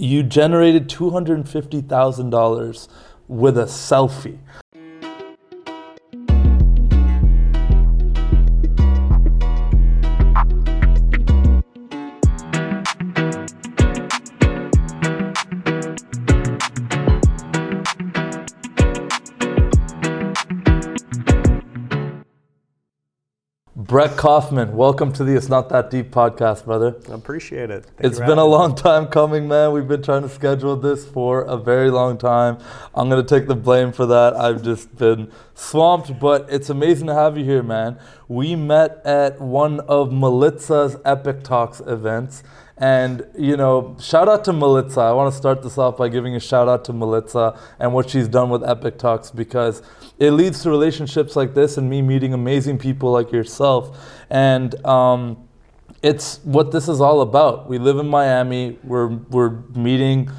you generated $250,000 with a selfie. Brett Kauffman, welcome to the It's Not That Deep podcast, brother. I appreciate it. Thank it's been a long time coming, man. We've been trying to schedule this for a very long time. I'm going to take the blame for that. I've just been swamped, but it's amazing to have you here, man. We met at one of Melitza's Epic Talks events. And, you know, shout out to Melitza. I want to start this off by giving a shout out to Melitza and what she's done with Epic Talks because it leads to relationships like this and me meeting amazing people like yourself. And um, it's what this is all about. We live in Miami. We're we're meeting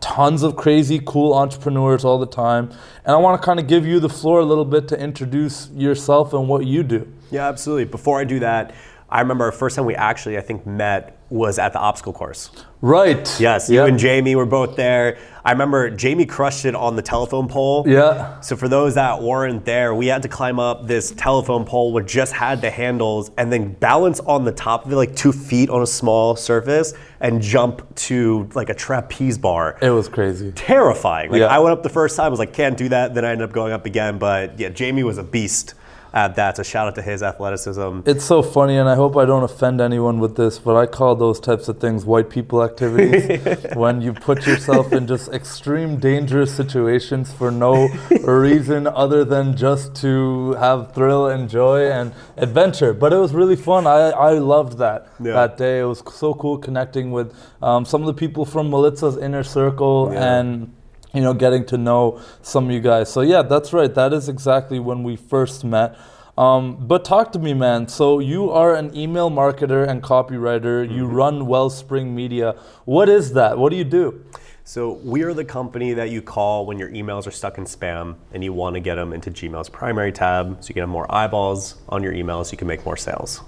tons of crazy cool entrepreneurs all the time. And I want to kind of give you the floor a little bit to introduce yourself and what you do. Yeah, absolutely. Before I do that, I remember our first time we actually, I think, met was at the obstacle course. Right. Yes, you and Jamie were both there. I remember Jamie crushed it on the telephone pole. Yeah. So for those that weren't there, we had to climb up this telephone pole which just had the handles and then balance on the top of it like two feet on a small surface and jump to like a trapeze bar. It was crazy. Terrifying. Like yeah. I went up the first time, I was like, can't do that. Then I ended up going up again. But yeah, Jamie was a beast at that. So shout out to his athleticism. It's so funny, and I hope I don't offend anyone with this, but I call those types of things white people activities. when you put yourself in just extreme dangerous situations for no reason other than just to have thrill and joy and adventure. But it was really fun. I, I loved that yeah. that day. It was so cool connecting with um, some of the people from Melitza's inner circle yeah. and you know, getting to know some of you guys. So yeah, that's right. That is exactly when we first met. Um, but talk to me, man. So you are an email marketer and copywriter. Mm-hmm. You run Wellspring Media. What is that? What do you do? So we are the company that you call when your emails are stuck in spam and you want to get them into Gmail's primary tab, so you can have more eyeballs on your emails, so you can make more sales.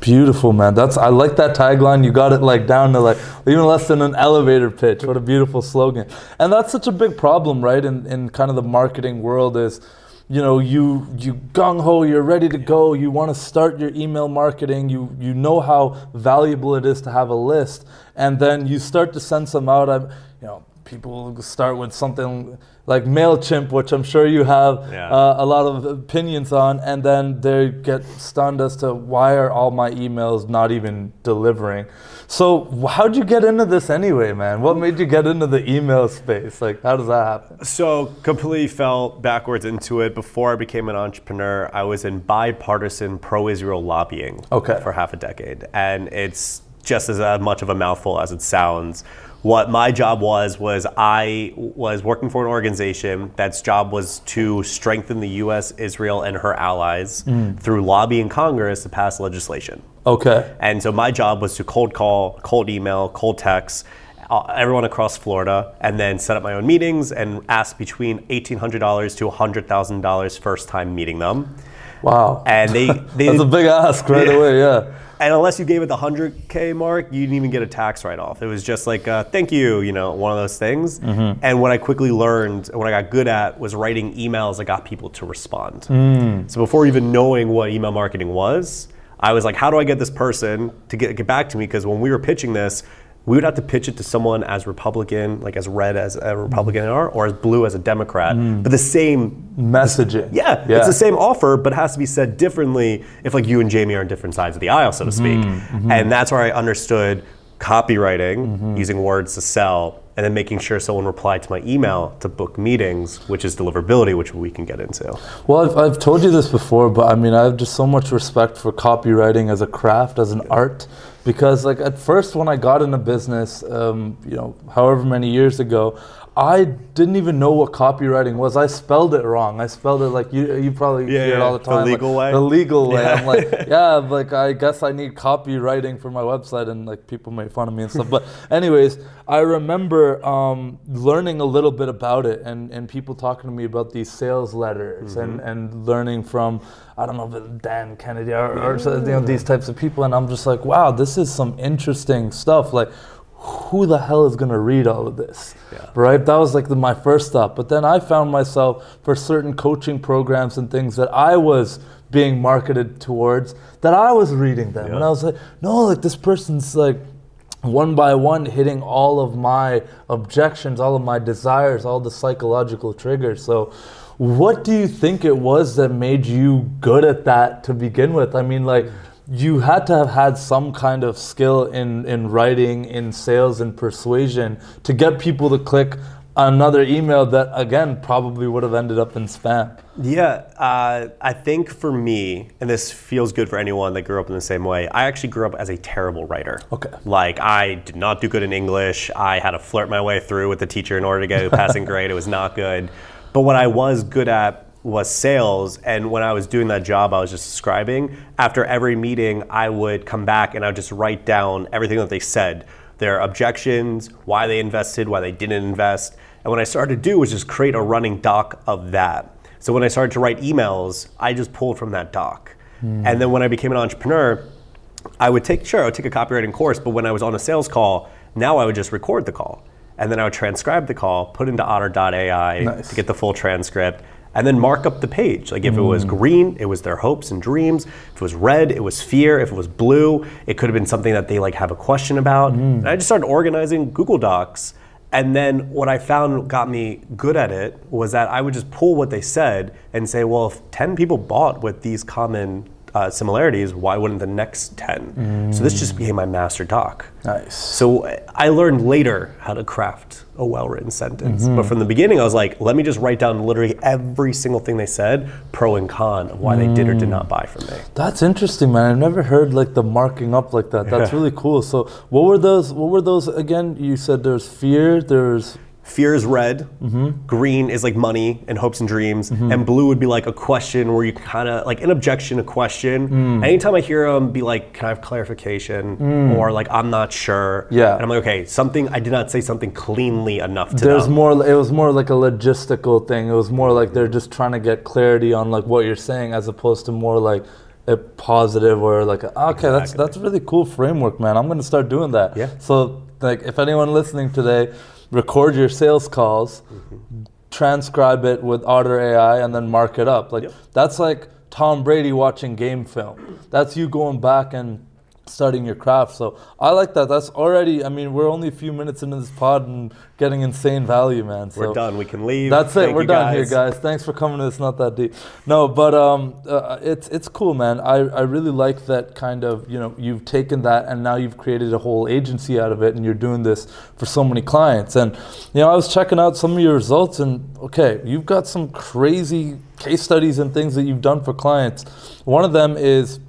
Beautiful, man. That's I like that tagline. You got it like down to like even less than an elevator pitch. What a beautiful slogan. And that's such a big problem, right? In in kind of the marketing world is you know you you gung ho you're ready to go you want to start your email marketing you you know how valuable it is to have a list and then you start to send some out I'm, you know people start with something like MailChimp, which I'm sure you have yeah. uh, a lot of opinions on, and then they get stunned as to why are all my emails not even delivering. So, how'd you get into this anyway, man? What made you get into the email space? Like, how does that happen? So, completely fell backwards into it. Before I became an entrepreneur, I was in bipartisan pro Israel lobbying okay. for half a decade. And it's just as uh, much of a mouthful as it sounds what my job was was I was working for an organization that's job was to strengthen the U.S., Israel, and her allies mm. through lobbying Congress to pass legislation. Okay. And so my job was to cold call, cold email, cold text uh, everyone across Florida, and then set up my own meetings and ask between $1,800 to $100,000 first time meeting them. Wow. And they, they That's a big ask right yeah. away, yeah. And unless you gave it the 100K mark, you didn't even get a tax write off. It was just like, uh, thank you, you know, one of those things. Mm-hmm. And what I quickly learned, what I got good at, was writing emails that got people to respond. Mm. So before even knowing what email marketing was, I was like, how do I get this person to get, get back to me? Because when we were pitching this, we would have to pitch it to someone as Republican, like as red as a Republican are, or as blue as a Democrat, mm. but the same messaging. Yeah, yeah, it's the same offer, but it has to be said differently if like you and Jamie are on different sides of the aisle, so to speak. Mm-hmm. mm-hmm. And that's where I understood copywriting, mm-hmm. using words to sell, and then making sure someone replied to my email to book meetings, which is deliverability, which we can get into. Well, I've, I've told you this before, but I mean, I have just so much respect for copywriting as a craft, as an art because like at first when I got in into business, um, you know, however many years ago, I didn't even know what copywriting was. I spelled it wrong. I spelled it like you. You probably yeah, hear yeah, it all the time. The legal like, way. The legal way. Yeah. I'm like, yeah, like I guess I need copywriting for my website, and like people make fun of me and stuff. but anyways, I remember um, learning a little bit about it, and and people talking to me about these sales letters, mm-hmm. and and learning from I don't know, Dan Kennedy or, or you know these types of people, and I'm just like, wow, this is some interesting stuff. Like who the hell is going to read all of this? Yeah. Right? That was like the, my first thought. But then I found myself for certain coaching programs and things that I was being marketed towards that I was reading them. Yeah. And I was like, no, like this person's like one by one hitting all of my objections, all of my desires, all the psychological triggers. So, what do you think it was that made you good at that to begin with? I mean, like, you had to have had some kind of skill in, in writing, in sales, and persuasion to get people to click another email that, again, probably would have ended up in spam. Yeah, uh, I think for me, and this feels good for anyone that grew up in the same way, I actually grew up as a terrible writer. Okay. Like, I did not do good in English. I had to flirt my way through with the teacher in order to get a passing grade. It was not good. But what I was good at was sales. And when I was doing that job I was just describing, after every meeting, I would come back and I would just write down everything that they said their objections, why they invested, why they didn't invest. And what I started to do was just create a running doc of that. So when I started to write emails, I just pulled from that doc. Hmm. And then when I became an entrepreneur, I would take, sure, I would take a copywriting course, but when I was on a sales call, now I would just record the call. And then I would transcribe the call, put into otter.ai Nice. to get the full transcript, and then mark up the page. Like if it was mm. green, it was their hopes and dreams. If it was red, it was fear. If it was blue, it could have been something that they like have a question about. Mm. And I just started organizing Google Docs. And then what I found got me good at it was that I would just pull what they said and say, well, if 10 people bought with these common uh, similarities, why wouldn't the next 10? So this just became my master doc. Nice. So I learned later how to craft a well-written sentence, but from the beginning, I was like, let me just write down literally every single thing they said, pro and con of why they did or did not buy from me. That's interesting, man. I've never heard like the marking up like that. That's Yeah. really cool. So, what were those? What were those again? You said there's fear. There's Fear is red, green is like money and hopes and dreams, and blue would be like a question where you kind of like an objection, a question. Mm. Anytime I hear them be like, "Can I have clarification?" Mm. or like, "I'm not sure," Yeah. and I'm like, "Okay, something I did not say something cleanly enough to there's them." more. It was more like a logistical thing. It was more like they're just trying to get clarity on like what you're saying, as opposed to more like a positive or like okay, that's Exactly. that's a really cool framework, man. I'm gonna start doing that. Yeah. So like, if anyone listening today, record your sales calls, transcribe it with Otter AI, and then mark it up. Like Yep. that's like Tom Brady watching game film. That's you going back and studying your craft. So I like that. That's already. I mean, we're only a few minutes into this pod and getting insane value, man. So We're done. We can leave. That's it. Thank We're done here, guys. guys. Thanks for coming to this. Not that deep. No, but um, uh, it's it's cool, man. I, I really like that kind of you know you've taken that and now you've created a whole agency out of it, and you're doing this for so many clients. And you know, I was checking out some of your results, and okay, you've got some crazy case studies and things that you've done for clients. One of them is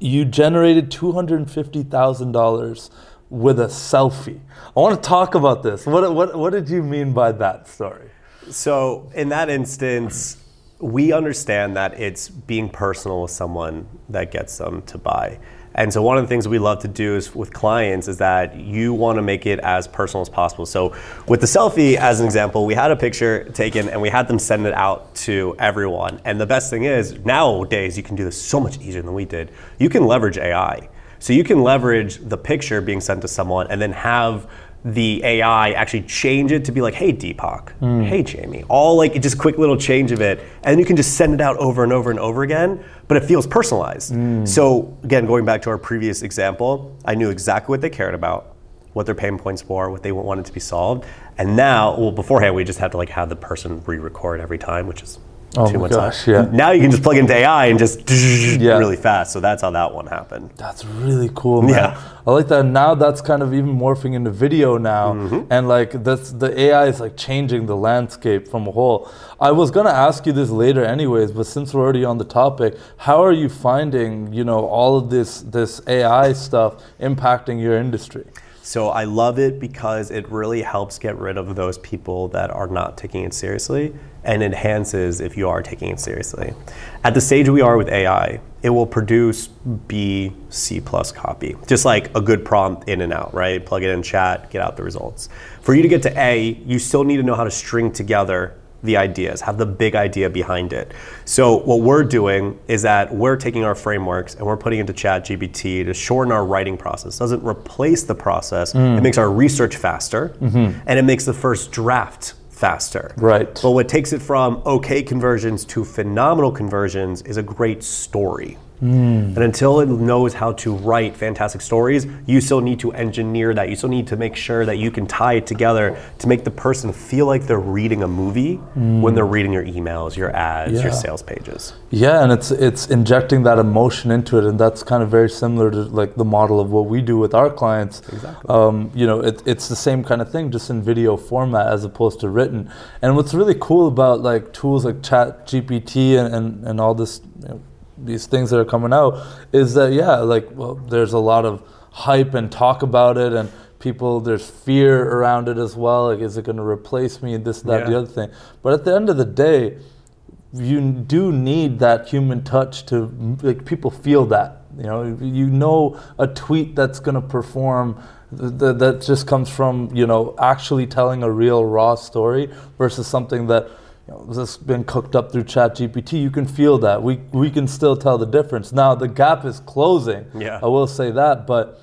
you generated two hundred and fifty thousand dollars with a selfie. I want to talk about this. What what what did you mean by that story? So in that instance, we understand that it's being personal with someone that gets them to buy. And so one of the things we love to do is with clients is that you want to make it as personal as possible. So with the selfie as an example, we had a picture taken and we had them send it out to everyone. And the best thing is nowadays you can do this so much easier than we did. You can leverage AI. So you can leverage the picture being sent to someone and then have the AI actually change it to be like, hey Deepak, hmm. hey Jamie, all like just a quick little change of it, and you can just send it out over and over and over again, but it feels personalized. Hmm. So again, going back to our previous example, I knew exactly what they cared about, what their pain points were, what they wanted to be solved, and now, well, beforehand we just had to like have the person re-record every time, which is Oh my gosh, yeah. Now you can just plug into AI and just Yeah. really fast. So that's how that one happened. That's really cool, man. Yeah. I like that. Now that's kind of even morphing into video now, Mm-hmm. and like that's the AI is like changing the landscape from a whole. I was gonna ask you this later, anyways, but since we're already on the topic, how are you finding you know all of this this AI stuff impacting your industry? So I love it because it really helps get rid of those people that are not taking it seriously and enhances if you are taking it seriously. At the stage we are with AI, it will produce B, C plus copy, just like a good prompt in and out, right? Plug it in chat, get out the results. For you to get to A, you still need to know how to string together the ideas, have the big idea behind it. So what we're doing is that we're taking our frameworks and we're putting into ChatGPT to shorten our writing process. It doesn't replace the process. Mm. It makes our research faster mm-hmm. and it makes the first draft faster. Right. But what takes it from okay conversions to phenomenal conversions is a great story. And until it knows how to write fantastic stories, you still need to engineer that. You still need to make sure that you can tie it together to make the person feel like they're reading a movie when they're reading your emails, your ads, your sales pages. Yeah, and it's it's injecting that emotion into it, and that's kind of very similar to like the model of what we do with our clients. Exactly. Um, you know, it, it's the same kind of thing, just in video format as opposed to written. And what's really cool about like tools like Chat GPT and, and, and all this, you know, these things that are coming out, is that yeah, like well, there's a lot of hype and talk about it, and people there's fear around it as well. Like, is it going to replace me? and This, that, the other thing. But at the end of the day you do need that human touch to like people feel that you know you know a tweet that's going to perform th- th- that just comes from you know actually telling a real raw story versus something that you know, has been cooked up through chat gpt you can feel that. We we can still tell the difference. Now the gap is closing. Yeah. i will say that but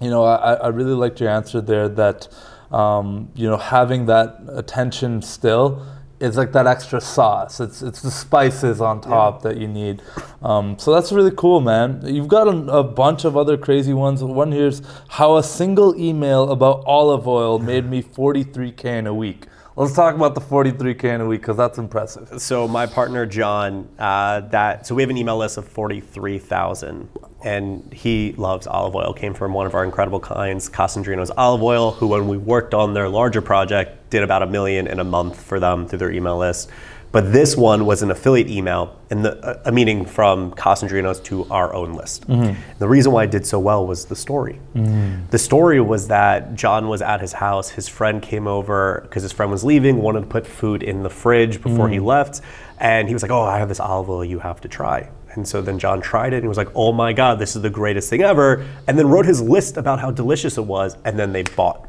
you know i, I really liked your answer there that um, you know having that attention still is like that extra sauce. It's it's the spices on top that you need. Um, so that's really cool man. You've got a, a bunch of other crazy ones. One here's how a single email about olive oil made me 43k in a week let's talk about the 43k in a week because that's impressive So my partner John, uh, that so we have an email list of forty three thousand, and he loves olive oil. Came from one of our incredible clients, Casandrino's Olive Oil, who when we worked on their larger project, did about a million in a month for them through their email list. But this one was an affiliate email, and the, a meaning from Casandrino's to our own list. Mm-hmm. The reason why it did so well was the story. Mm-hmm. The story was that John was at his house. His friend came over because his friend was leaving, wanted to put food in the fridge before he mm-hmm. left, and he was like, "Oh, I have this olive oil you have to try." And so then John tried it and was like, "Oh my God, this is the greatest thing ever!" And then wrote his list about how delicious it was, and then they bought.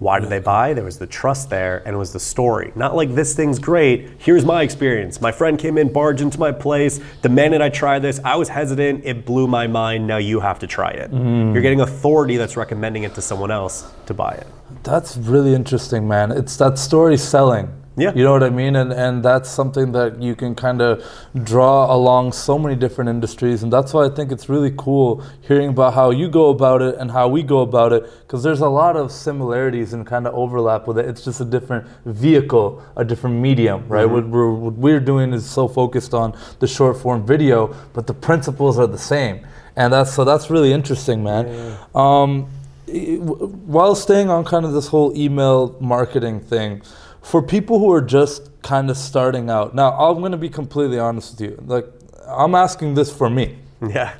Why did they buy? There was the trust there, and it was the story. Not like this thing's great. Here's my experience. My friend came in, barged into my place, demanded I try this. I was hesitant. It blew my mind. Now you have to try it. Mm. You're getting authority that's recommending it to someone else to buy it. That's really interesting, man. It's that story selling. Yeah. You know what I mean? And and that's something that you can kind of draw along so many different industries. And that's why I think it's really cool hearing about how you go about it and how we go about it. Because there's a lot of similarities and kind of overlap with it. It's just a different vehicle, a different medium, right? What, we're, what we're doing is so focused on the short form video, but the principles are the same. And that's so that's really interesting, man. Um, while staying on kind of this whole email marketing thing, for people who are just kind of starting out, now I'm going to be completely honest with you. Like, I'm asking this for me. Yeah.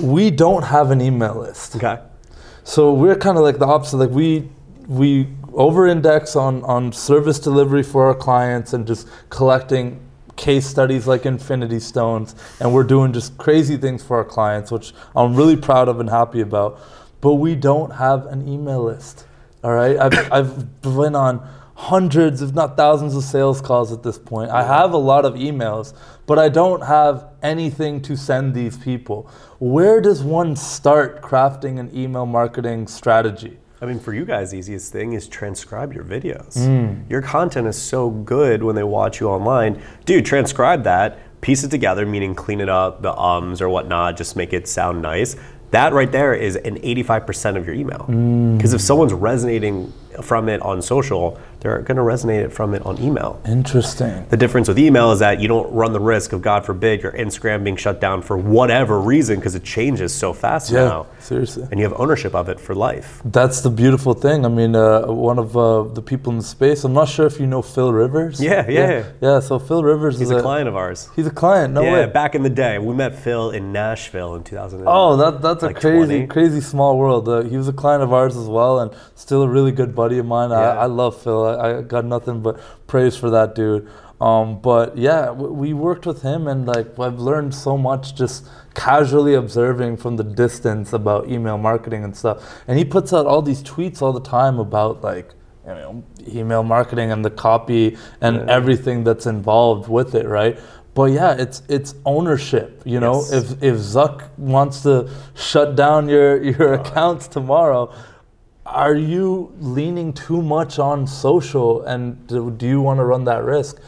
We don't have an email list. Okay. So we're kind of like the opposite. Like we we over-index on on service delivery for our clients and just collecting case studies like Infinity Stones, and we're doing just crazy things for our clients, which I'm really proud of and happy about. But we don't have an email list. All right, I've I've been on hundreds, if not thousands, of sales calls at this point. I have a lot of emails, but I don't have anything to send these people. Where does one start crafting an email marketing strategy? I mean, for you guys, the easiest thing is transcribe your videos. Hmm. Your content is so good when they watch you online. Dude, transcribe that, piece it together, meaning clean it up, the ums or whatnot, just make it sound nice. That right there is an 85% of your email. Hmm. Because if someone's resonating from it on social, they're going to resonate it from it on email. Interesting. The difference with email is that you don't run the risk of, God forbid, your Instagram being shut down for whatever reason because it changes so fast Yeah, now. seriously. And you have ownership of it for life. That's the beautiful thing. I mean, uh, one of uh, the people in the space. I'm not sure if you know Phil Rivers. Yeah, yeah. yeah. so Phil Rivers He's is a client of ours. He's a client. No yeah, way. back in the day, we met Phil in Nashville in 2000. Oh, that, that's Like a crazy, 20. crazy small world. Uh, he was a client of ours as well, and still a really good buddy of mine. Yeah. I, I love Phil. I, I got nothing but praise for that dude. Um, but yeah, w- we worked with him, and like I've learned so much just casually observing from the distance about email marketing and stuff. And he puts out all these tweets all the time about like you know, email marketing and the copy and everything that's involved with it, right? But yeah, it's it's ownership. You know, Yes. if if Zuck wants to shut down your your accounts tomorrow, are you leaning too much on social and do, do you want to run that risk?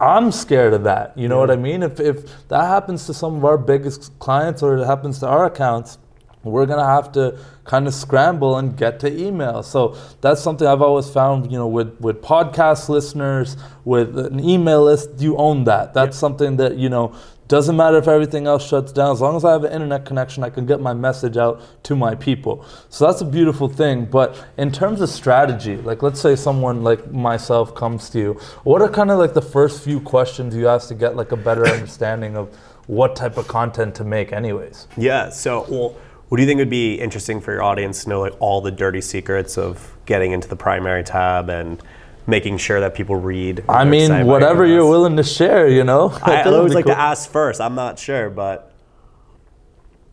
I'm scared of that. You know what I mean? If if that happens to some of our biggest clients or it happens to our accounts, we're gonna have to kind of scramble and get to email. So that's something I've always found, you know, with with podcast listeners, with an email list, you own that. That's something that, you know, doesn't matter if everything else shuts down. As long as I have an internet connection, I can get my message out to my people. So that's a beautiful thing. But in terms of strategy, like let's say someone like myself comes to you, what are kind of like the first few questions you ask to get like a better understanding of what type of content to make anyways? Yeah. So, well, what do you think would be interesting for your audience to know, like all the dirty secrets of getting into the primary tab and making sure that people read? I mean, whatever you're willing to share, you know. I, I always like cool. to ask first. I'm not sure, but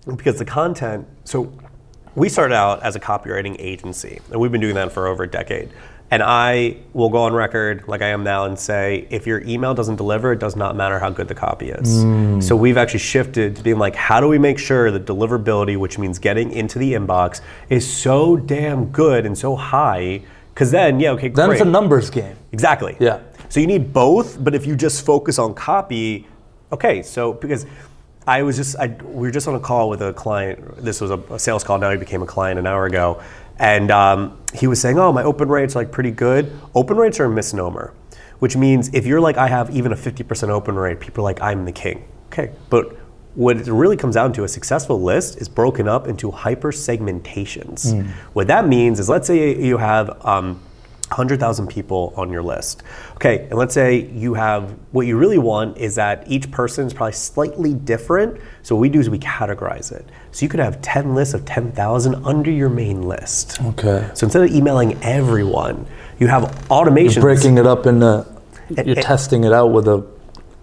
because the content. So we started out as a copywriting agency, and we've been doing that for over a decade. And I will go on record, like I am now, and say if your email doesn't deliver, it does not matter how good the copy is. Mm. So we've actually shifted to being like, how do we make sure the deliverability, which means getting into the inbox, is so damn good and so high? Because then, yeah, okay, Then great. it's a numbers game. Exactly. Yeah. So you need both, but if you just focus on copy, okay. So because I was just, I, we were just on a call with a client. This was a, a sales call. Now he became a client an hour ago, and um, he was saying, "Oh, my open rates are like pretty good." Open rates are a misnomer, which means if you're like, I have even a 50% open rate, people are like, I'm the king. Okay, but what it really comes down to a successful list is broken up into hyper segmentations. What that means is, let's say you have. Um, 100,000 people on your list. Okay, and let's say you have what you really want is that each person is probably slightly different. So what we do is we categorize it. So you could have 10 lists of 10,000 under your main list. Okay. So instead of emailing everyone, you have automations. Breaking it up into, you're testing it out with A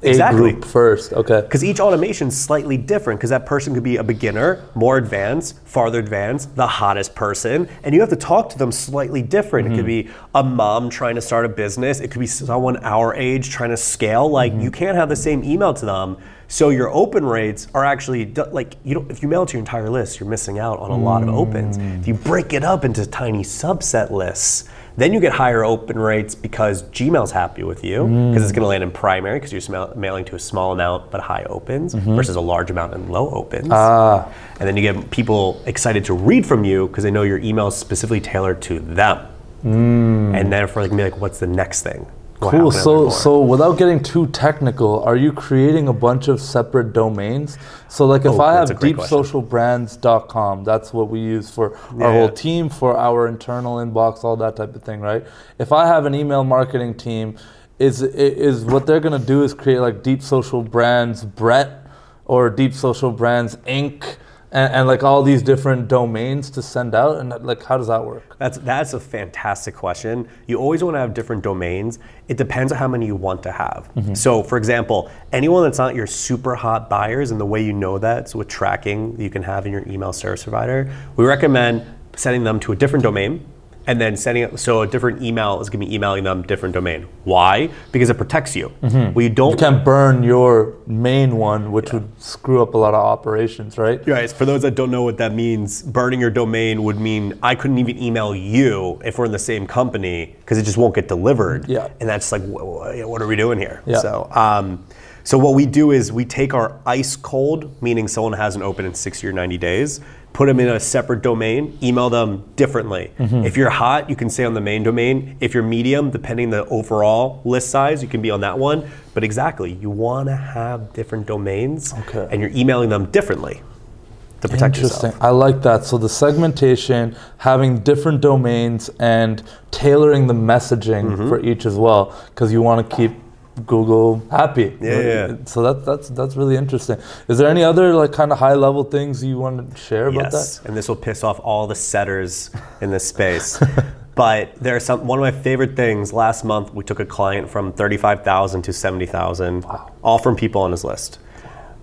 Exactly. group first. Okay. Because each automation is slightly different because that person could be a beginner, more advanced, farther advanced, the hottest person, and you have to talk to them slightly different. It could mm-hmm. be a mom trying to start a business, it could be someone our age trying to scale. Like mm-hmm. you can't have the same email to them. So your open rates are actually like you don't if you mail to your entire list, you're missing out on a lot of opens. Mm. If you break it up into tiny subset lists, then you get higher open rates because Gmail's happy with you because it's mm. going to land in primary because you're mailing to a small amount but high opens mm-hmm. versus a large amount and low opens. Ah. And then you get people excited to read from you because they know your email is specifically tailored to them. Mm. And then for like me, like, what's the next thing? Cool. can I learn So, so without getting too technical, are you creating a bunch of separate domains? So, like if Oh, I have a great question. deepsocialbrands.com, that's what we use for Yeah, our whole yeah. team, for our internal inbox, all that type of thing, right? If I have an email marketing team, is is what they're gonna do is create like Deep Social Brands Brett or Deep Social Brands Inc. And, and like all these different domains to send out, and like how does that work? That's that's a fantastic question. You always want to have different domains. It depends on how many you want to have. Mm-hmm. So, for example, anyone that's not your super hot buyers, and the way you know that is with tracking you can have in your email service provider, we recommend sending them to a different domain. And then sending it, so a different email is going to be emailing them different domain. Why? Because it protects you. Well, you don't You can't burn your main one, which would screw up a lot of operations, right? Guys, for those that don't know what that means, burning your domain would mean I couldn't even email you if we're in the same company because it just won't get delivered. Yeah. And that's like, wh- wh- what are we doing here? Yeah. So, um, so what we do is we take our ice cold, meaning someone hasn't opened in 60 or 90 days, put them in a separate domain, email them differently. Mm-hmm. If you're hot, you can stay on the main domain. If you're medium, depending on the overall list size, you can be on that one. But exactly, you want to have different domains, Okay. and you're emailing them differently to protect Interesting. yourself. I like that. So the segmentation, having different domains, and tailoring the messaging Mm-hmm. for each as well, because you want to keep Google happy. Yeah, yeah. So that, that's that's really interesting. Is there any other like kind of high level things you want to share about that? Yes, and this will piss off all the setters in this space. but there are some one of my favorite things. Last month, we took a client from thirty-five thousand to seventy thousand, all from people on his list.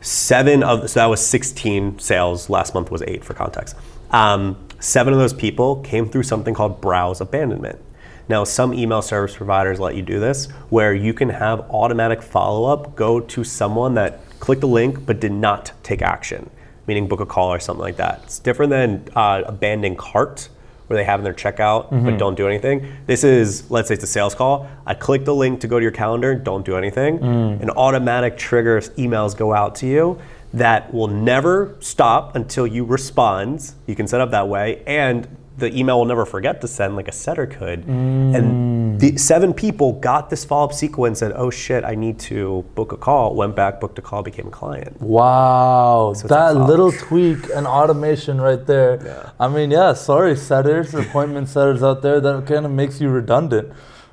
Seven of so that was sixteen sales. Last month was eight for context. Um, seven of those people came through something called browse abandonment. Now, some email service providers let you do this, where you can have automatic follow up go to someone that clicked the link but did not take action, meaning book a call or something like that. It's different than uh, abandoning cart where they have in their checkout but don't do anything. This is, let's say it's a sales call. I click the link to go to your calendar, don't do anything. An automatic trigger emails go out to you that will never stop until you respond. You can set up that way, and the email will never forget to send like a setter could. And the seven people got this follow up sequence and oh shit, I need to book a call. Went back, booked a call, became a client. Wow, a that little tweak and automation right there. Yeah. I mean, yeah, sorry, setters, appointment setters out there, that kind of makes you redundant.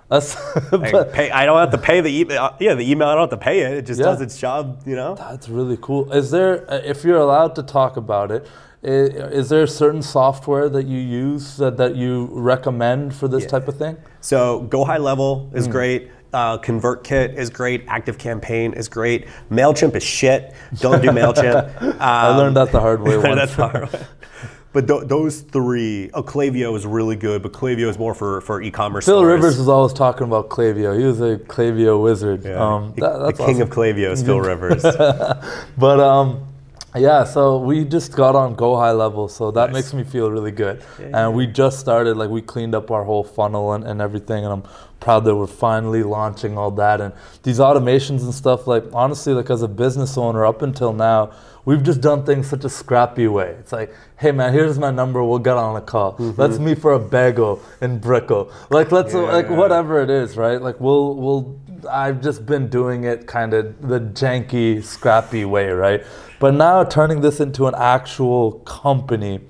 That's, I, pay, I don't have to pay the email. Yeah, the email I don't have to pay it. It just Yeah. does its job. You know. that's really cool. Is there, uh, if you're allowed to talk about it, is there certain software that you use that, that you recommend for this Yeah. type of thing? So Go High Level is Hmm. great. Uh, ConvertKit is great. Active Campaign is great. Mailchimp is shit. Don't do Mailchimp. I learned that the hard way once. That's hard. But th- those three, oh, Klaviyo is really good, but Klaviyo is more for, for e-commerce. Phil stores. Rivers was always talking about Klaviyo. He was a Klaviyo wizard. Yeah. Um, The- that- the king awesome. of Klaviyo is Phil Rivers. But um, yeah, so we just got on Go High Level, so that Nice. makes me feel really good. Yeah, and we just started, like we cleaned up our whole funnel and, and everything, and I'm proud that we're finally launching all that. And these automations and stuff, like honestly, like as a business owner, up until now, we've just done things such a scrappy way. It's like, hey man, here's my number, we'll get on a call. Mm-hmm. Let's meet for a bagel in Brickell. Like let's like whatever it is, right? Like we'll we'll I've just been doing it kind of the janky, scrappy way, right? But now turning this into an actual company,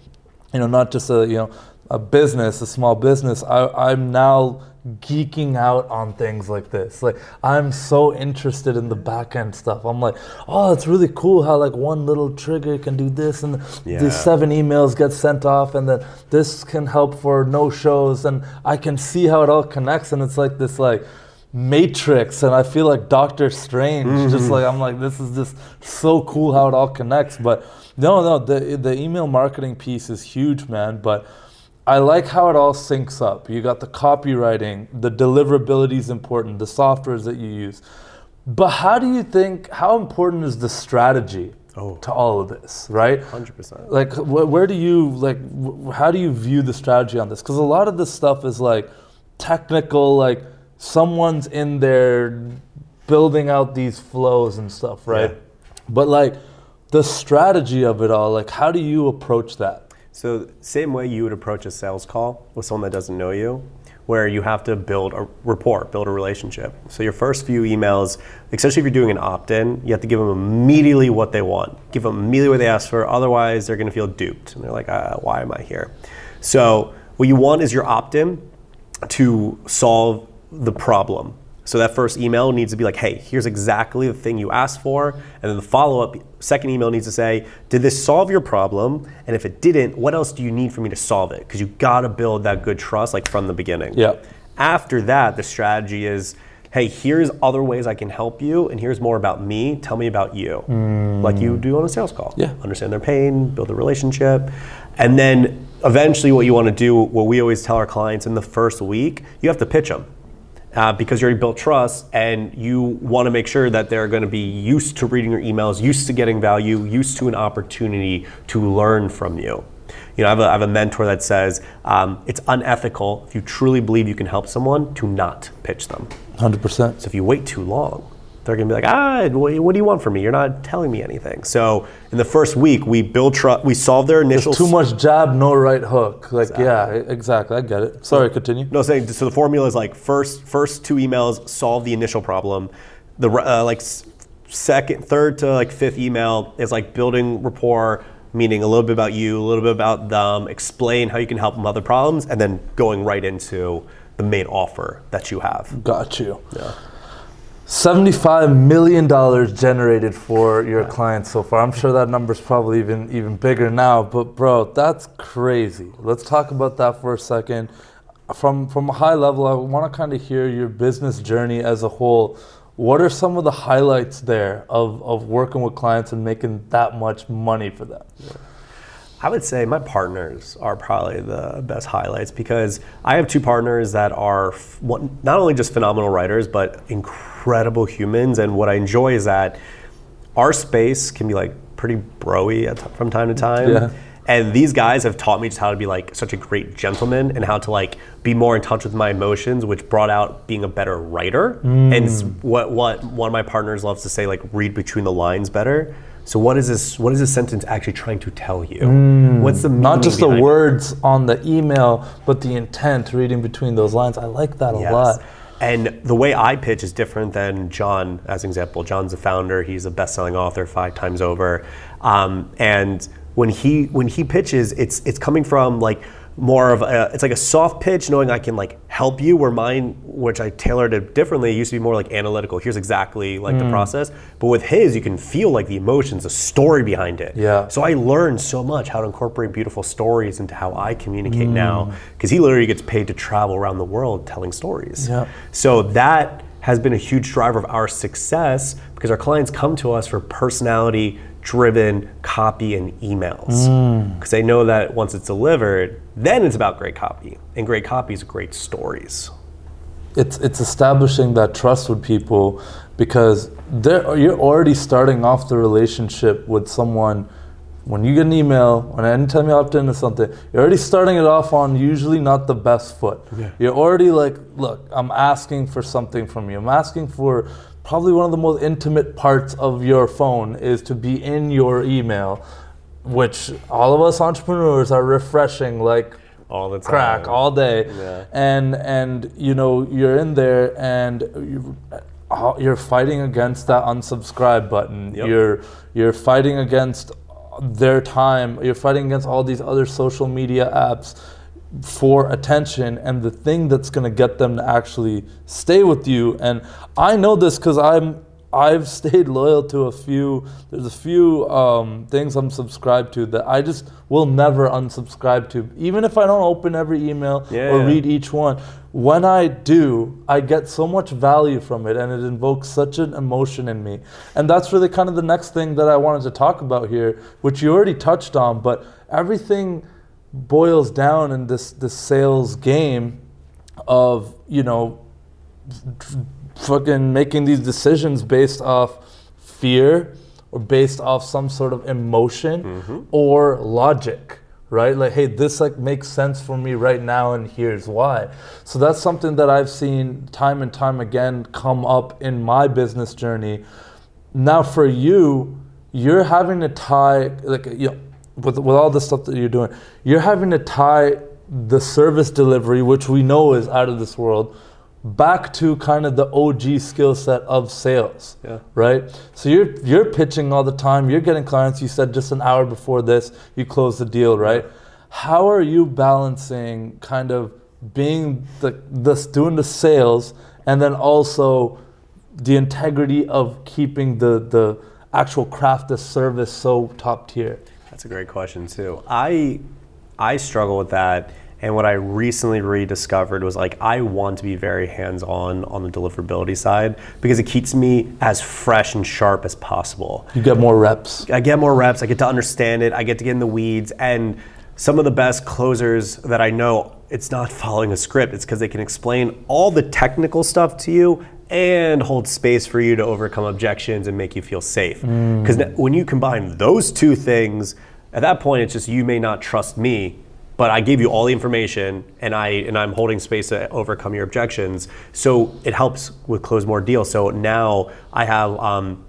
you know, not just a you know a business, a small business. I, I'm now geeking out on things like this. Like I'm so interested in the back end stuff. I'm like, oh, it's really cool how like one little trigger can do this, and Yeah. these seven emails get sent off, and then this can help for no shows, and I can see how it all connects, and it's like this like matrix and i feel like doctor strange just mm-hmm. like i'm like this is just so cool how it all connects but no no the the email marketing piece is huge man but i like how it all syncs up. You got the copywriting the deliverability is important the softwares that you use. But how do you think how important is the strategy Oh. to all of this right? 100%. like wh- where do you like wh- how do you view the strategy on this? Because a lot of this stuff is like technical like someone's in there building out these flows and stuff right Yeah. but like the strategy of it all like how do you approach that So same way you would approach a sales call with someone that doesn't know you, where you have to build a rapport, build a relationship. So your first few emails, especially if you're doing an opt-in, you have to give them immediately what they want. Give them immediately what they ask for. Otherwise, they're going to feel duped, and they're like, uh, "Why am I here?" So what you want is your opt-in to solve the problem. So that first email needs to be like, hey, here's exactly the thing you asked for. And then the follow up second email needs to say, did this solve your problem? And if it didn't, what else do you need for me to solve it? Because you gotta build that good trust like from the beginning. Yeah. After that, the strategy is, hey, here's other ways I can help you, and here's more about me. Tell me about you. Mm. Like you do on a sales call. Yeah. Understand their pain, build a relationship. And then eventually, what you want to do, what we always tell our clients in the first week, you have to pitch them. Uh, because you already built trust and you want to make sure that they're going to be used to reading your emails, used to getting value, used to an opportunity to learn from you. You know, I have a, I have a mentor that says um, it's unethical if you truly believe you can help someone to not pitch them. 100% So if you wait too long, they're going to be like, ah, what, do you want from me? You're not telling me anything. So in the first week, we build trust. We solve their initial. too much jab no right hook like yeah e- exactly i get it sorry continue No, saying so. The formula is like first first two emails solve the initial problem. The uh, like second, third to like fifth email is like building rapport, meaning a little bit about you, a little bit about them, explain how you can help them other problems, and then going right into the main offer that you have. got you Yeah. $75 million generated for your clients so far. I'm sure that number's probably even even bigger now, but bro, that's crazy. Let's talk about that for a second. From from a high level, I want to kind of hear your business journey as a whole. What are some of the highlights there of, of working with clients and making that much money for them? I would say my partners are probably the best highlights because I have two partners that are f- not only just phenomenal writers, but incredible humans. And what I enjoy is that our space can be like pretty broy t- from time to time. Yeah. And these guys have taught me just how to be like such a great gentleman and how to like be more in touch with my emotions, which brought out being a better writer. Mm. And what what one of my partners loves to say, like read between the lines better. So what is this? What is this sentence actually trying to tell you? Mm. What's the Not just the behind it? words on the email, but the intent reading between those lines. I like that a Yes. lot. And the way I pitch is different than John, as an example. John's a founder. He's a best-selling author five times over. Um, and when he when he pitches, it's it's coming from like more of a it's like a soft pitch, knowing I can like help you. Where mine, which I tailored it differently, used to be more like analytical. Here's exactly like Mm. the process. But with his, you can feel like the emotions, the story behind it. Yeah. So I learned so much how to incorporate beautiful stories into how I communicate Mm. now, because he literally gets paid to travel around the world telling stories. Yeah. So that has been a huge driver of our success because our clients come to us for personality driven copy and emails. Mm. Because they know that once it's delivered, then it's about great copy. And great copy is great stories. it's it's establishing that trust with people because you're already starting off the relationship with someone when you get an email when anytime you opt into something you're already starting it off on usually not the best foot you're already like look i'm asking for something from you i'm asking for probably one of the most intimate parts of your phone is to be in your email which all of us entrepreneurs are refreshing like All the time. crack all day Yeah. and and you know you're in there and you, uh, you're fighting against that unsubscribe button Yep. you're you're fighting against their time you're fighting against all these other social media apps for attention and the thing that's going to get them to actually stay with you. And i know this because i'm i've stayed loyal to a few there's a few um, things i'm subscribed to that i just will never unsubscribe to even if i don't open every email Yeah, or yeah. read each one. When i do i get so much value from it and it invokes such an emotion in me. And that's really kind of the next thing that i wanted to talk about here which you already touched on but everything boils down in this this sales game of you know fucking making these decisions based off fear or based off some sort of emotion mm-hmm. or logic right? Like hey this like makes sense for me right now and here's why. So that's something that i've seen time and time again come up in my business journey. Now for you you're having to tie like you know with, with all the stuff that you're doing you're having to tie the service delivery which we know is out of this world back to kind of the OG skill set of sales Yeah. right? So you're you're pitching all the time you're getting clients you said just an hour before this you close the deal right? How are you balancing kind of being the this doing the sales and then also the integrity of keeping the the actual craft of service so top tier That's a great question too. I I struggle with that, and what I recently rediscovered was like I want to be very hands-on on the deliverability side because it keeps me as fresh and sharp as possible. you get more reps I get more reps. I get to understand it. I get to get in the weeds. And some of the best closers that I know, it's not following a script. It's because they can explain all the technical stuff to you and hold space for you to overcome objections and make you feel safe. Mm. Because when you combine those two things, at that point, it's just you may not trust me. But I gave you all the information, and I and I'm holding space to overcome your objections. So it helps with close more deals. So now I have um,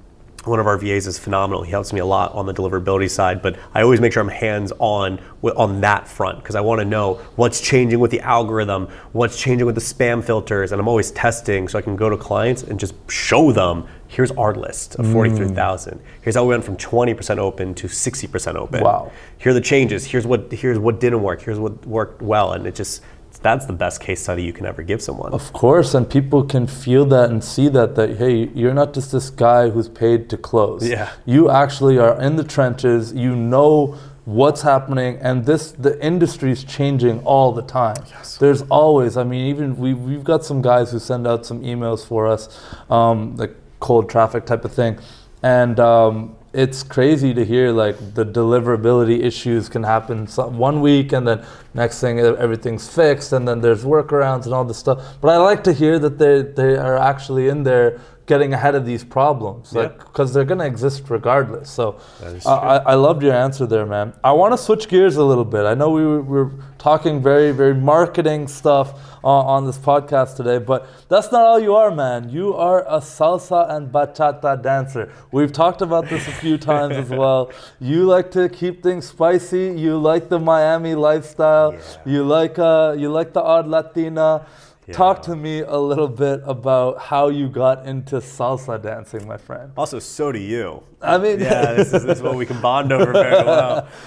one of our VAs is phenomenal. He helps me a lot on the deliverability side, but I always make sure I'm hands on on that front because I want to know what's changing with the algorithm, what's changing with the spam filters, and I'm always testing so I can go to clients and just show them here's our list of 43,000. Here's how we went from 20% open to 60% open. Wow. Here are the changes. Here's what here's what didn't work. Here's what worked well, and it just that's the best case study you can ever give someone. Of course, and people can feel that and see that that hey, you're not just this guy who's paid to close. Yeah. You actually are in the trenches. You know what's happening and this the industry is changing all the time. Yes. There's always, I mean, even we we've got some guys who send out some emails for us, um, like cold traffic type of thing. and um, it's crazy to hear like the deliverability issues can happen one week and then next thing everything's fixed and then there's workarounds and all this stuff. But i like to hear that they, they are actually in there getting ahead of these problems like because they're going to exist regardless. So I, I I loved your answer there man. I want to switch gears a little bit. I know we were, we were talking very very marketing stuff on, on this podcast today but that's not all you are man. You are a salsa and bachata dancer. We've talked about this a few times as well. You like to keep things spicy. You like the miami lifestyle Yeah. you like uh you like the odd latina Talk to me a little bit about how you got into salsa dancing, my friend. Also, so do you. I mean, yeah, this is, this is what we can bond over very well.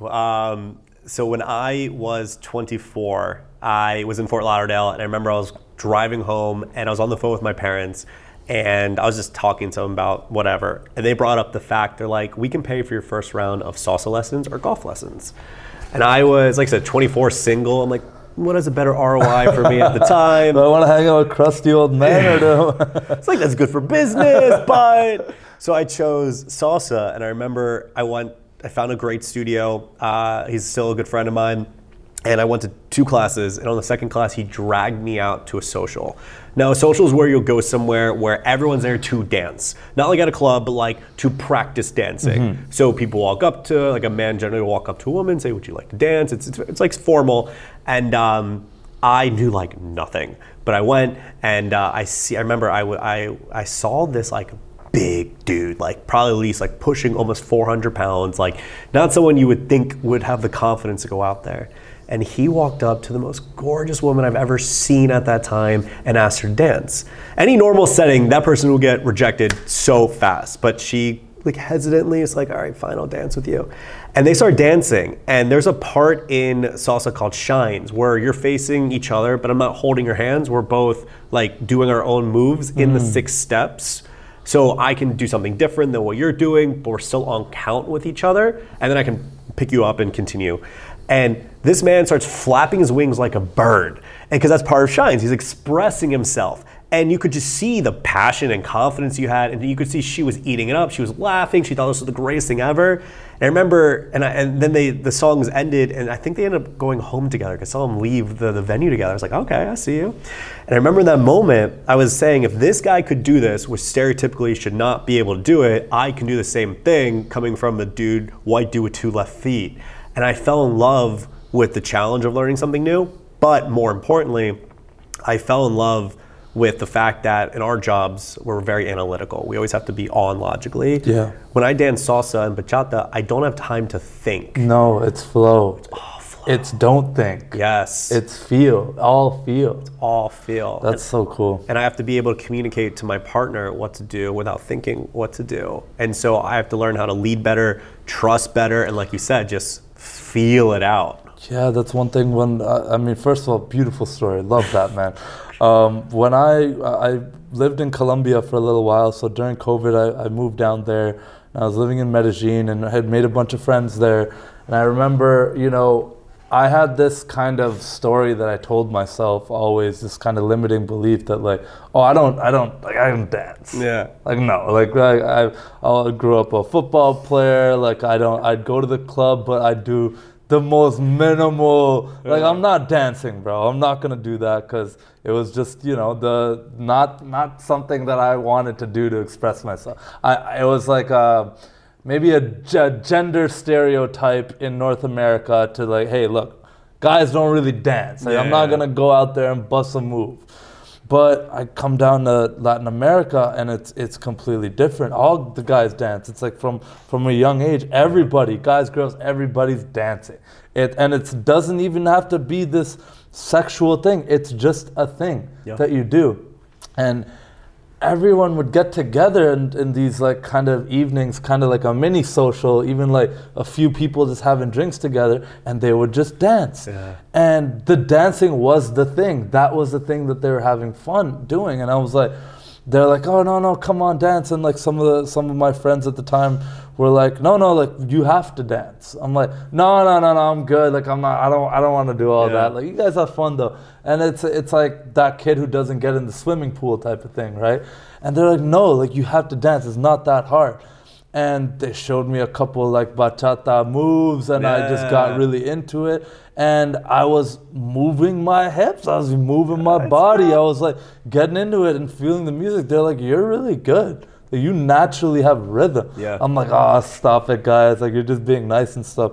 Um, so when I was 24, I was in Fort Lauderdale, and I remember I was driving home, and I was on the phone with my parents, and I was just talking to them about whatever, and they brought up the fact they're like, "We can pay for your first round of salsa lessons or golf lessons," and I was like I said, 24, single. I'm like, what is a better ROI for me at the time? Do I want to hang out with crusty old men or do it's like that's good for business, but so I chose salsa, and I remember I went, I found a great studio. Uh, he's still a good friend of mine, and I went to two classes, and on the second class, he dragged me out to a social. Now, a social is where you'll go somewhere where everyone's there to dance, not like at a club, but like to practice dancing. So people walk up to, like a man generally will walk up to a woman, say, "Would you like to dance?" It's it's, it's like formal, and. Um, I knew like nothing, but I went and uh, I see. I remember I, w- I I saw this like big dude, like probably at least like pushing almost 400 pounds, like not someone you would think would have the confidence to go out there. And he walked up to the most gorgeous woman I've ever seen at that time and asked her to dance. Any normal setting, that person will get rejected so fast, but she like hesitantly is like, all right, fine, I'll dance with you. And they start dancing. And there's a part in salsa called shines where you're facing each other, but I'm not holding your hands. We're both like doing our own moves in the mm. six steps. So I can do something different than what you're doing, but we're still on count with each other. And then I can pick you up and continue. And this man starts flapping his wings like a bird. And because that's part of Shines, he's expressing himself. And you could just see the passion and confidence you had. And you could see she was eating it up. She was laughing. She thought this was the greatest thing ever. And I remember, and, I, and then they the songs ended, and I think they ended up going home together because I saw them leave the, the venue together. I was like, okay, I see you. And I remember in that moment, I was saying, if this guy could do this, which stereotypically should not be able to do it, I can do the same thing coming from a dude, white dude with two left feet. And I fell in love with the challenge of learning something new. But more importantly, I fell in love with the fact that in our jobs we're very analytical. We always have to be on logically. Yeah. When I dance salsa and bachata, I don't have time to think. No, it's flow. It's don't think. Yes. It's feel. All feel. It's all feel. That's so cool. and I have to be able to communicate to my partner what to do without thinking what to do. And so I have to learn how to lead better, trust better, and like you said, just feel it out. Yeah, that's one thing. When uh, I mean, first of all, beautiful story. Love that man. Um, when I I lived in Colombia for a little while, so during COVID, I, I moved down there. And I was living in Medellin, and I had made a bunch of friends there. And I remember, you know, I had this kind of story that I told myself always, this kind of limiting belief that like, oh, I don't, I don't, like, I don't dance. Yeah. Like no, like I, I, I grew up a football player. Like I don't, I'd go to the club, but I'd do the most minimal. Like I'm not dancing, bro. I'm not gonna do that because it was just you know the not not something that I wanted to do to express myself. I it was like uh maybe a, ge- gender stereotype in North America to like, hey, look, guys don't really dance. Like, I'm not gonna go out there and bust a move. But I come down to Latin America and it's it's completely different. All the guys dance. It's like from from a young age, everybody, guys, girls, everybody's dancing. It and it doesn't even have to be this sexual thing. It's just a thing Yeah. that you do. And everyone would get together in, in these like kind of evenings, kind of like a mini social, even like a few people just having drinks together, and they would just dance. Yeah. And the dancing was the thing. That was the thing that they were having fun doing. And I was like, they're like, "Oh no, no, come on, dance!" And like some of the some of my friends at the time were like, "No, no, like you have to dance." I'm like, "No, no, no, no, I'm good. Like I'm not. I don't. I don't want to do all Yeah. that. Like you guys have fun though." And it's it's like that kid who doesn't get in the swimming pool type of thing, right? And they're like, "No, like you have to dance. It's not that hard." And they showed me a couple like bachata moves, and I just got really into it. And I was moving my hips, I was moving my body, I was like getting into it and feeling the music. They're like, "You're really good. You naturally have rhythm." Yeah. I'm like, "Oh, stop it, guys! Like you're just being nice and stuff."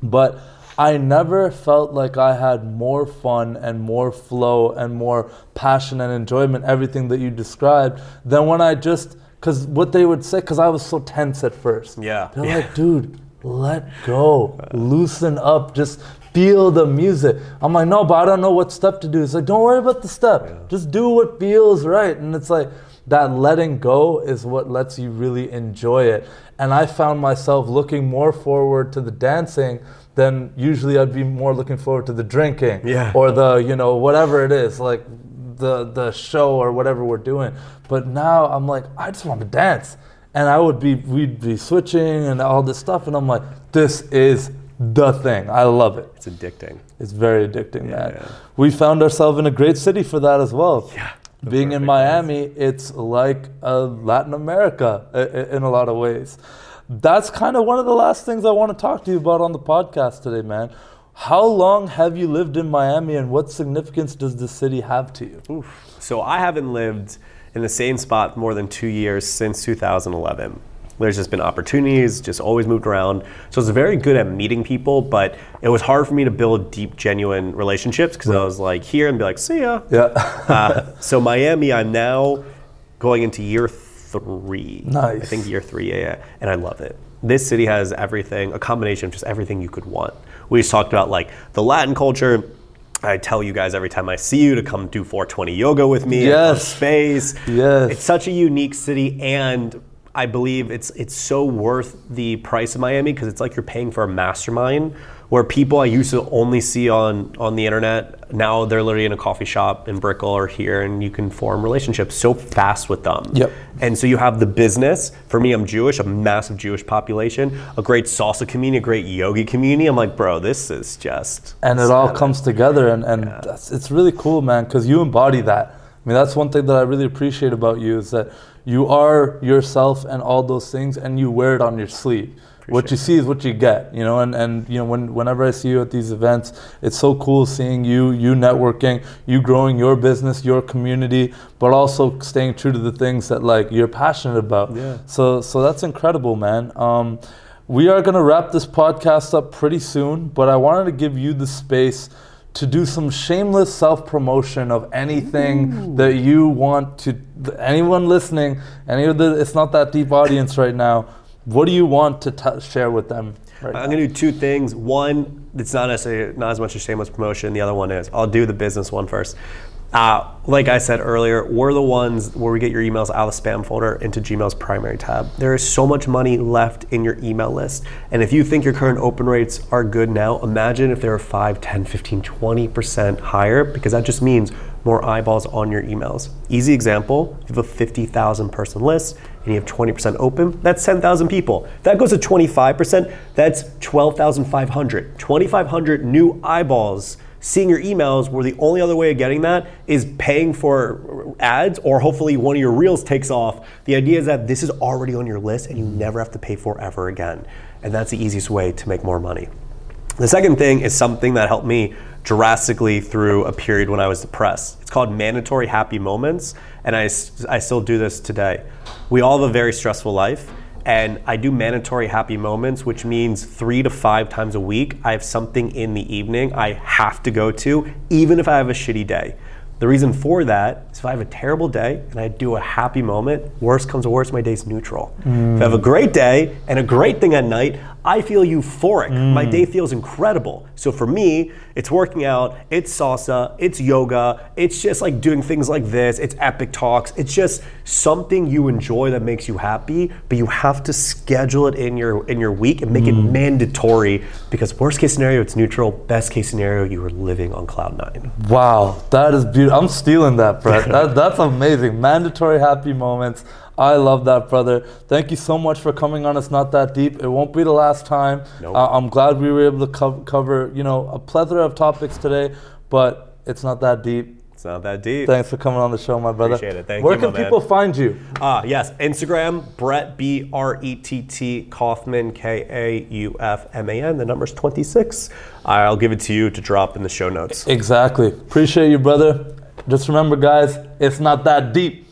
But I never felt like I had more fun and more flow and more passion and enjoyment, everything that you described, than when I just, because what they would say, because I was so tense at first. Yeah. They're Yeah. like, dude, let go, loosen up, just feel the music. I'm like, no, but I don't know what step to do. It's like, don't worry about the step, just do what feels right. And it's like, that letting go is what lets you really enjoy it. And I found myself looking more forward to the dancing than usually I'd be more looking forward to the drinking Yeah. or the, you know, whatever it is, like the the show or whatever we're doing. But now I'm like, I just want to dance. And I would be we'd be switching and all this stuff and I'm like, this is the thing. I love it. It's addicting. It's very addicting, man. Yeah. We found ourselves in a great city for that as well. Yeah. Being in Miami, it's like uh, Latin America in a lot of ways. That's kind of one of the last things I want to talk to you about on the podcast today, man. How long have you lived in Miami and what significance does the city have to you? Oof. So I haven't lived in the same spot more than two years since 2011. There's just been opportunities, just always moved around. So I was very good at meeting people, but it was hard for me to build deep, genuine relationships because I was like here and be like, see ya. Yeah. Uh, so Miami, I'm now going into year three. Nice. I think year three, yeah, yeah, and I love it. This city has everything, a combination of just everything you could want. We just talked about like the Latin culture. I tell you guys every time I see you to come do 420 yoga with me. Yes. Space. Yes. It's such a unique city, and I believe it's it's so worth the price of Miami because it's like you're paying for a mastermind where people I used to only see on on the internet now they're literally in a coffee shop in Brickell or here, and you can form relationships so fast with them. Yep. And so you have the business. For me, I'm Jewish, a massive Jewish population, a great salsa community, a great yogi community. I'm like, bro, this is just and it all comes together and, and that's, it's really cool man because you embody that i mean that's one thing that i really appreciate about you is that you are yourself and all those things and you wear it on your sleeve. What you see is what you get you know and, and you know when, whenever i see you at these events it's so cool seeing you you networking you growing your business your community but also staying true to the things that like you're passionate about. Yeah. so so that's incredible man. Um, we are going to wrap this podcast up pretty soon, but I wanted to give you the space to do some shameless self promotion of anything that you want to. Anyone listening, any of the, it's not that deep audience right now. What do you want to t- share with them? Right I'm gonna do two things. One, it's not necessarily not as much a shameless promotion. The other one is I'll do the business one first. Uh, like I said earlier, we're the ones where we get your emails out of the spam folder into Gmail's primary tab. There is so much money left in your email list. And if you think your current open rates are good now, imagine if they were 5, 10, 15, 20% higher, because that just means more eyeballs on your emails. Easy example you have a 50,000 person list and you have 20% open, that's 10,000 people. If that goes to 25%, that's 12,500. 2,500 new eyeballs seeing your emails where the only other way of getting that is paying for ads or hopefully one of your reels takes off. The idea is that this is already on your list and you never have to pay for ever again. And that's the easiest way to make more money. The second thing is something that helped me drastically through a period when I was depressed. It's called mandatory happy moments, and I, I still do this today. We all have a very stressful life, and I do mandatory happy moments, which means three to five times a week, I have something in the evening I have to go to, even if I have a shitty day. The reason for that is if I have a terrible day and I do a happy moment, worst comes to worst, my day's neutral. If I have a great day and a great thing at night, I feel euphoric. My mm. day feels incredible. So for me, it's working out, it's salsa, it's yoga, it's just like doing things like this, it's epic talks. It's just something you enjoy that makes you happy, but you have to schedule it in your in your week and make it mm. mandatory because worst case scenario it's neutral, best case scenario you are living on cloud 9. Wow, that is beautiful. I'm stealing that, Brett. that, that's amazing. Mandatory happy moments. I love that, brother. Thank you so much for coming on. It's not that deep. It won't be the last time. Nope. Uh, I'm glad we were able to co- cover, you know, a plethora of topics today, but it's not that deep. It's not that deep. Thanks for coming on the show, my brother. Appreciate it. Thank Where you, can my man. people find you? Ah, yes. Instagram, Brett, B R E T T, Kaufman, K A U F M A N. The number's 26. I'll give it to you to drop in the show notes. Exactly. Appreciate you, brother. Just remember, guys, it's not that deep.